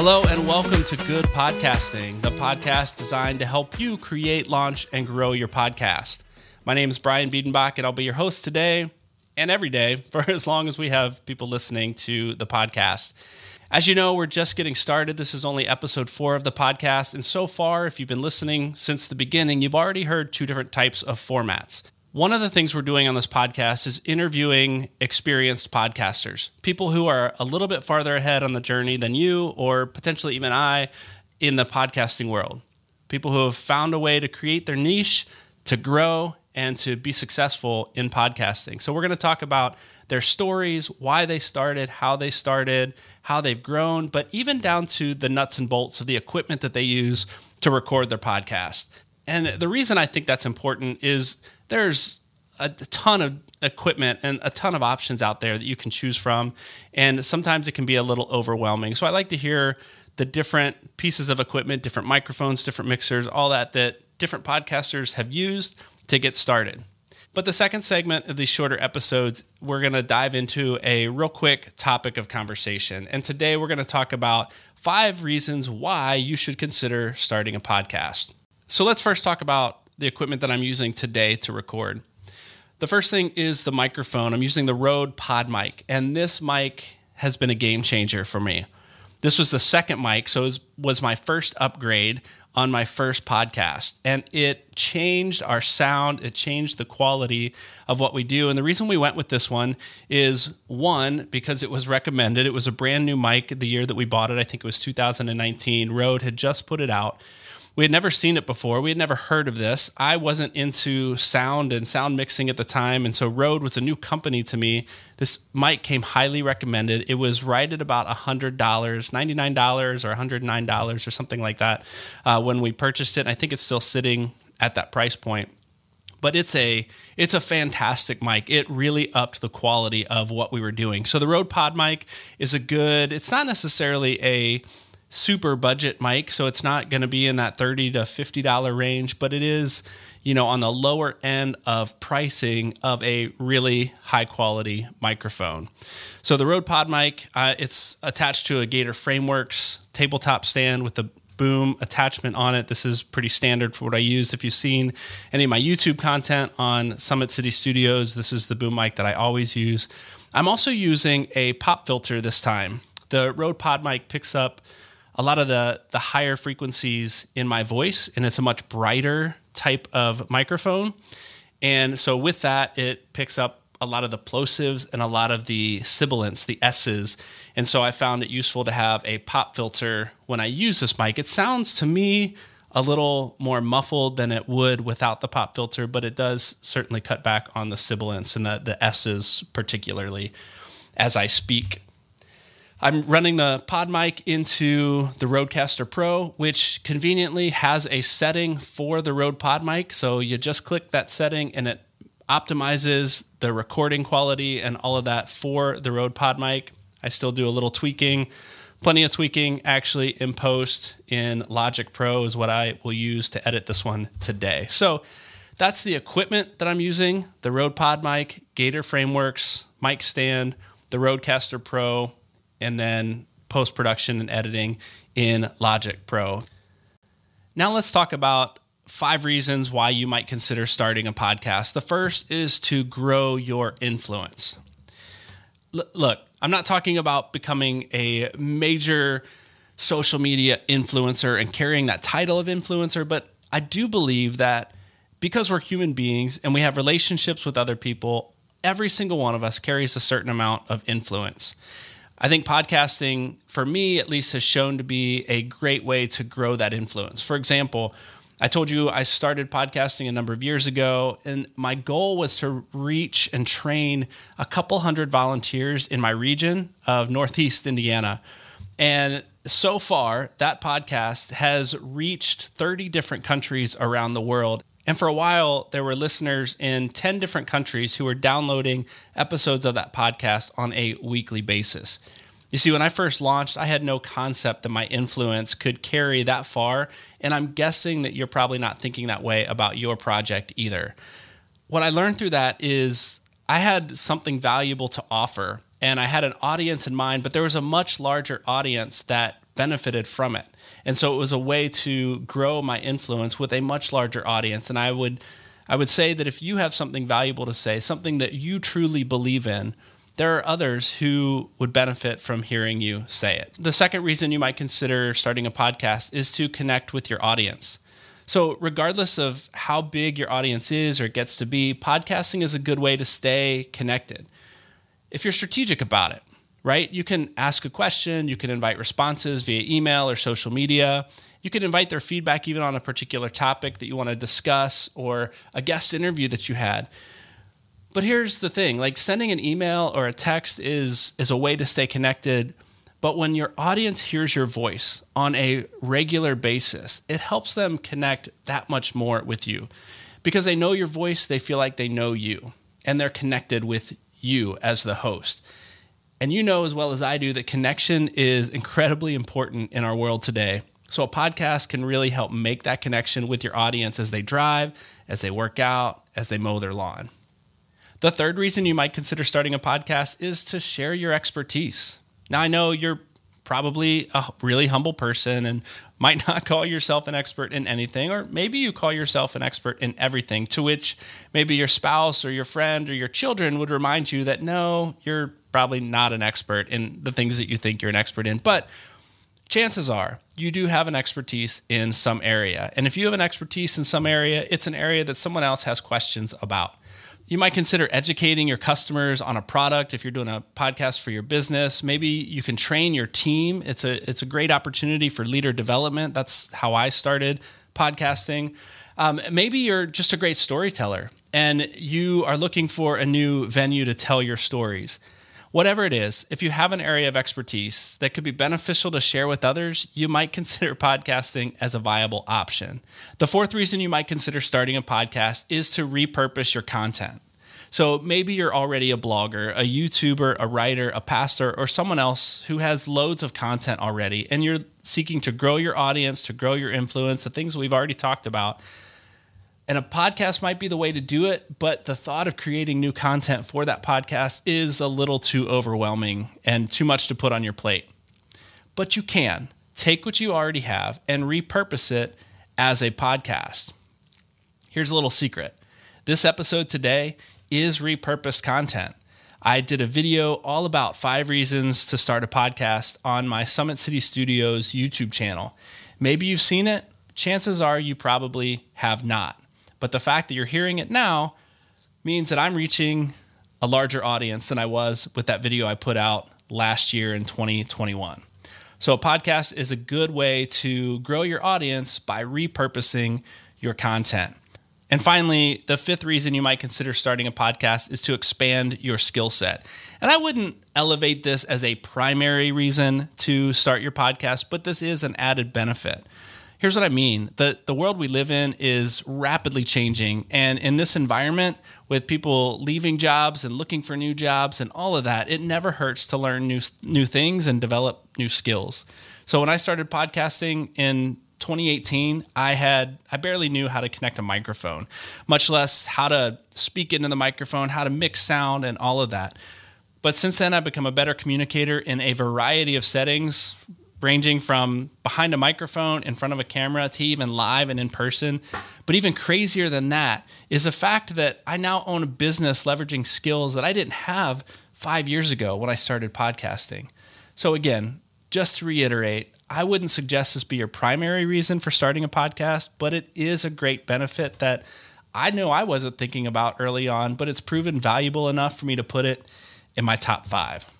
Hello, and welcome to Good Podcasting, the podcast designed to help you create, launch, and grow your podcast. My name is Brian Biedenbach, and I'll be your host today and every day for as long as we have people listening to the podcast. As you know, we're just getting started. This is only episode four of the podcast. And so far, if you've been listening since the beginning, you've already heard two different types of formats. One of the things we're doing on this podcast is interviewing experienced podcasters, people who are a little bit farther ahead on the journey than you, or potentially even I, in the podcasting world. People who have found a way to create their niche, to grow, and to be successful in podcasting. So, we're going to talk about their stories, why they started, how they started, how they've grown, but even down to the nuts and bolts of the equipment that they use to record their podcast. And the reason I think that's important is there's a ton of equipment and a ton of options out there that you can choose from. And sometimes it can be a little overwhelming. So I like to hear the different pieces of equipment, different microphones, different mixers, all that that different podcasters have used to get started. But the second segment of these shorter episodes, we're going to dive into a real quick topic of conversation. And today we're going to talk about five reasons why you should consider starting a podcast. So let's first talk about the equipment that I'm using today to record. The first thing is the microphone. I'm using the Rode Pod mic, and this mic has been a game changer for me. This was the second mic, so it was, was my first upgrade on my first podcast. And it changed our sound, it changed the quality of what we do. And the reason we went with this one is one, because it was recommended. It was a brand new mic the year that we bought it. I think it was 2019. Rode had just put it out. We had never seen it before. We had never heard of this. I wasn't into sound and sound mixing at the time. And so Rode was a new company to me. This mic came highly recommended. It was right at about $100, $99 or $109 or something like that uh, when we purchased it. And I think it's still sitting at that price point but it's a it's a fantastic mic. It really upped the quality of what we were doing. So the Rode Pod mic is a good. It's not necessarily a super budget mic, so it's not going to be in that 30 to 50 dollar range, but it is, you know, on the lower end of pricing of a really high quality microphone. So the Rode Pod mic, uh, it's attached to a Gator Frameworks tabletop stand with the boom attachment on it. This is pretty standard for what I use. If you've seen any of my YouTube content on Summit City Studios, this is the boom mic that I always use. I'm also using a pop filter this time. The Rode Pod mic picks up a lot of the the higher frequencies in my voice, and it's a much brighter type of microphone. And so with that, it picks up a lot of the plosives and a lot of the sibilants, the S's. And so I found it useful to have a pop filter when I use this mic. It sounds to me a little more muffled than it would without the pop filter, but it does certainly cut back on the sibilants and the, the S's, particularly as I speak. I'm running the pod mic into the Rodecaster Pro, which conveniently has a setting for the Rode pod mic. So you just click that setting and it optimizes the recording quality and all of that for the Rode pod mic. I still do a little tweaking, plenty of tweaking actually in post in Logic Pro is what I will use to edit this one today. So that's the equipment that I'm using the Rode pod mic, Gator Frameworks, mic stand, the Rodecaster Pro, and then post production and editing in Logic Pro. Now let's talk about five reasons why you might consider starting a podcast. The first is to grow your influence. L- look, I'm not talking about becoming a major social media influencer and carrying that title of influencer, but I do believe that because we're human beings and we have relationships with other people, every single one of us carries a certain amount of influence. I think podcasting, for me at least, has shown to be a great way to grow that influence. For example, I told you I started podcasting a number of years ago, and my goal was to reach and train a couple hundred volunteers in my region of Northeast Indiana. And so far, that podcast has reached 30 different countries around the world. And for a while, there were listeners in 10 different countries who were downloading episodes of that podcast on a weekly basis. You see, when I first launched, I had no concept that my influence could carry that far. And I'm guessing that you're probably not thinking that way about your project either. What I learned through that is I had something valuable to offer and I had an audience in mind, but there was a much larger audience that benefited from it. And so it was a way to grow my influence with a much larger audience. And I would I would say that if you have something valuable to say, something that you truly believe in, there are others who would benefit from hearing you say it. The second reason you might consider starting a podcast is to connect with your audience. So, regardless of how big your audience is or gets to be, podcasting is a good way to stay connected. If you're strategic about it, right? You can ask a question, you can invite responses via email or social media. You can invite their feedback even on a particular topic that you want to discuss or a guest interview that you had. But here's the thing, like sending an email or a text is is a way to stay connected, but when your audience hears your voice on a regular basis, it helps them connect that much more with you. Because they know your voice, they feel like they know you and they're connected with you as the host. And you know as well as I do that connection is incredibly important in our world today. So a podcast can really help make that connection with your audience as they drive, as they work out, as they mow their lawn. The third reason you might consider starting a podcast is to share your expertise. Now, I know you're probably a really humble person and might not call yourself an expert in anything, or maybe you call yourself an expert in everything, to which maybe your spouse or your friend or your children would remind you that no, you're probably not an expert in the things that you think you're an expert in. But chances are you do have an expertise in some area. And if you have an expertise in some area, it's an area that someone else has questions about. You might consider educating your customers on a product if you're doing a podcast for your business. Maybe you can train your team. It's a it's a great opportunity for leader development. That's how I started podcasting. Um, maybe you're just a great storyteller and you are looking for a new venue to tell your stories. Whatever it is, if you have an area of expertise that could be beneficial to share with others, you might consider podcasting as a viable option. The fourth reason you might consider starting a podcast is to repurpose your content. So maybe you're already a blogger, a YouTuber, a writer, a pastor, or someone else who has loads of content already, and you're seeking to grow your audience, to grow your influence, the things we've already talked about. And a podcast might be the way to do it, but the thought of creating new content for that podcast is a little too overwhelming and too much to put on your plate. But you can take what you already have and repurpose it as a podcast. Here's a little secret this episode today is repurposed content. I did a video all about five reasons to start a podcast on my Summit City Studios YouTube channel. Maybe you've seen it, chances are you probably have not. But the fact that you're hearing it now means that I'm reaching a larger audience than I was with that video I put out last year in 2021. So, a podcast is a good way to grow your audience by repurposing your content. And finally, the fifth reason you might consider starting a podcast is to expand your skill set. And I wouldn't elevate this as a primary reason to start your podcast, but this is an added benefit. Here's what I mean. The the world we live in is rapidly changing and in this environment with people leaving jobs and looking for new jobs and all of that, it never hurts to learn new new things and develop new skills. So when I started podcasting in 2018, I had I barely knew how to connect a microphone, much less how to speak into the microphone, how to mix sound and all of that. But since then I've become a better communicator in a variety of settings ranging from behind a microphone, in front of a camera, to even live and in person. But even crazier than that is the fact that I now own a business leveraging skills that I didn't have five years ago when I started podcasting. So, again, just to reiterate, I wouldn't suggest this be your primary reason for starting a podcast, but it is a great benefit that I know I wasn't thinking about early on, but it's proven valuable enough for me to put it in my top five.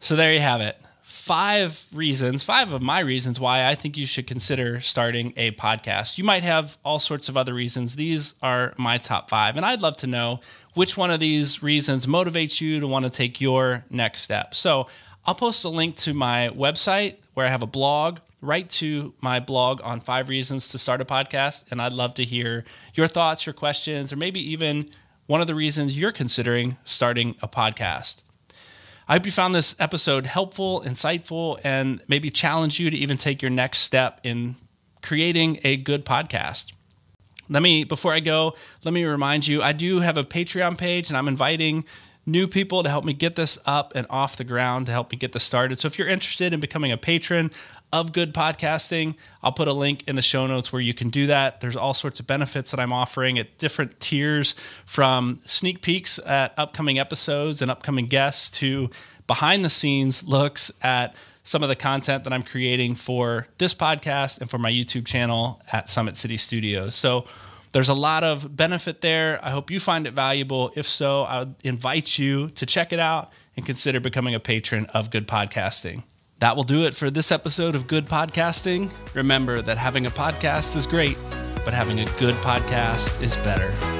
So, there you have it five reasons, five of my reasons why I think you should consider starting a podcast. You might have all sorts of other reasons. These are my top five. And I'd love to know which one of these reasons motivates you to want to take your next step. So I'll post a link to my website where I have a blog, right to my blog on five reasons to start a podcast. And I'd love to hear your thoughts, your questions, or maybe even one of the reasons you're considering starting a podcast. I hope you found this episode helpful, insightful, and maybe challenge you to even take your next step in creating a good podcast. Let me, before I go, let me remind you I do have a Patreon page and I'm inviting new people to help me get this up and off the ground, to help me get this started. So if you're interested in becoming a patron of Good Podcasting, I'll put a link in the show notes where you can do that. There's all sorts of benefits that I'm offering at different tiers from sneak peeks at upcoming episodes and upcoming guests to behind the scenes looks at some of the content that I'm creating for this podcast and for my YouTube channel at Summit City Studios. So there's a lot of benefit there. I hope you find it valuable. If so, I would invite you to check it out and consider becoming a patron of Good Podcasting. That will do it for this episode of Good Podcasting. Remember that having a podcast is great, but having a good podcast is better.